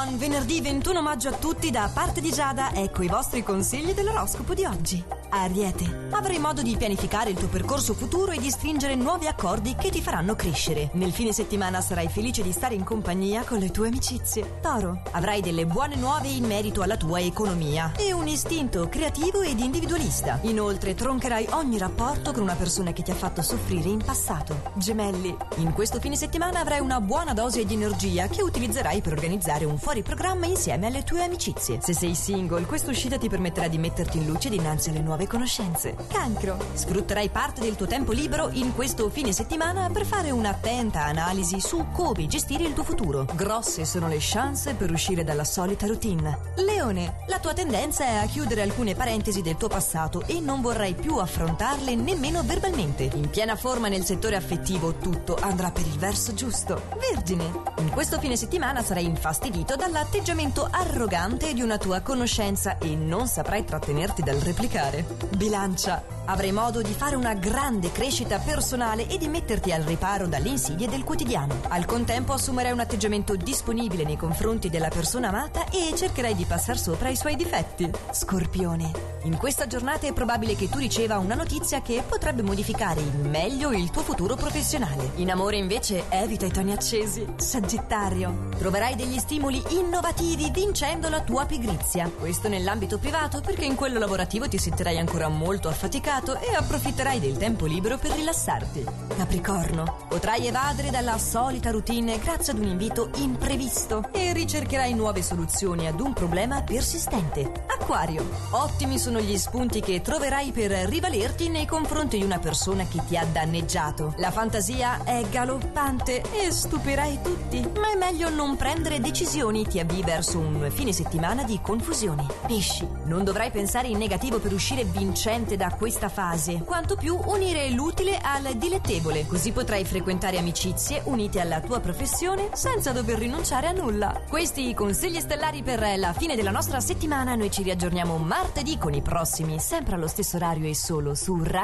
Buon venerdì 21 maggio a tutti da parte di Giada, ecco i vostri consigli dell'oroscopo di oggi. Ariete, avrai modo di pianificare il tuo percorso futuro e di stringere nuovi accordi che ti faranno crescere. Nel fine settimana sarai felice di stare in compagnia con le tue amicizie. Toro, avrai delle buone nuove in merito alla tua economia e un istinto creativo ed individualista. Inoltre troncherai ogni rapporto con una persona che ti ha fatto soffrire in passato. Gemelli, in questo fine settimana avrai una buona dose di energia che utilizzerai per organizzare un fuori programma insieme alle tue amicizie. Se sei single, questa uscita ti permetterà di metterti in luce dinanzi alle nuove conoscenze. Cancro, sfrutterai parte del tuo tempo libero in questo fine settimana per fare un'attenta analisi su come gestire il tuo futuro. Grosse sono le chance per uscire dalla solita routine. Leone, la tua tendenza è a chiudere alcune parentesi del tuo passato e non vorrai più affrontarle nemmeno verbalmente. In piena forma nel settore affettivo tutto andrà per il verso giusto. Vergine, in questo fine settimana sarai infastidito dall'atteggiamento arrogante di una tua conoscenza e non saprai trattenerti dal replicare. Bilancia, avrai modo di fare una grande crescita personale e di metterti al riparo dalle insidie del quotidiano. Al contempo assumerai un atteggiamento disponibile nei confronti della persona amata e cercherai di passare sopra i suoi difetti. Scorpione, in questa giornata è probabile che tu riceva una notizia che potrebbe modificare in meglio il tuo futuro professionale. In amore invece evita i toni accesi. Sagittario, troverai degli stimoli innovativi vincendo la tua pigrizia. Questo nell'ambito privato perché in quello lavorativo ti sentirai ancora molto affaticato e approfitterai del tempo libero per rilassarti. Capricorno, potrai evadere dalla solita routine grazie ad un invito imprevisto e ricercherai nuove soluzioni ad un problema persistente. Acquario, ottimi sono gli spunti che troverai per rivalerti nei confronti di una persona che ti ha danneggiato. La fantasia è galoppante e stupirai tutti, ma è meglio non prendere decisioni, ti avvii verso un fine settimana di confusioni. Pesci, non dovrai pensare in negativo per uscire vincente da questa fase, quanto più unire l'utile al dilettevole, così potrai frequentare amicizie unite alla tua professione senza dover rinunciare a nulla. Questi consigli stellari per la fine della nostra settimana, noi ci riaggiorniamo martedì con i prossimi, sempre allo stesso orario e solo su Radio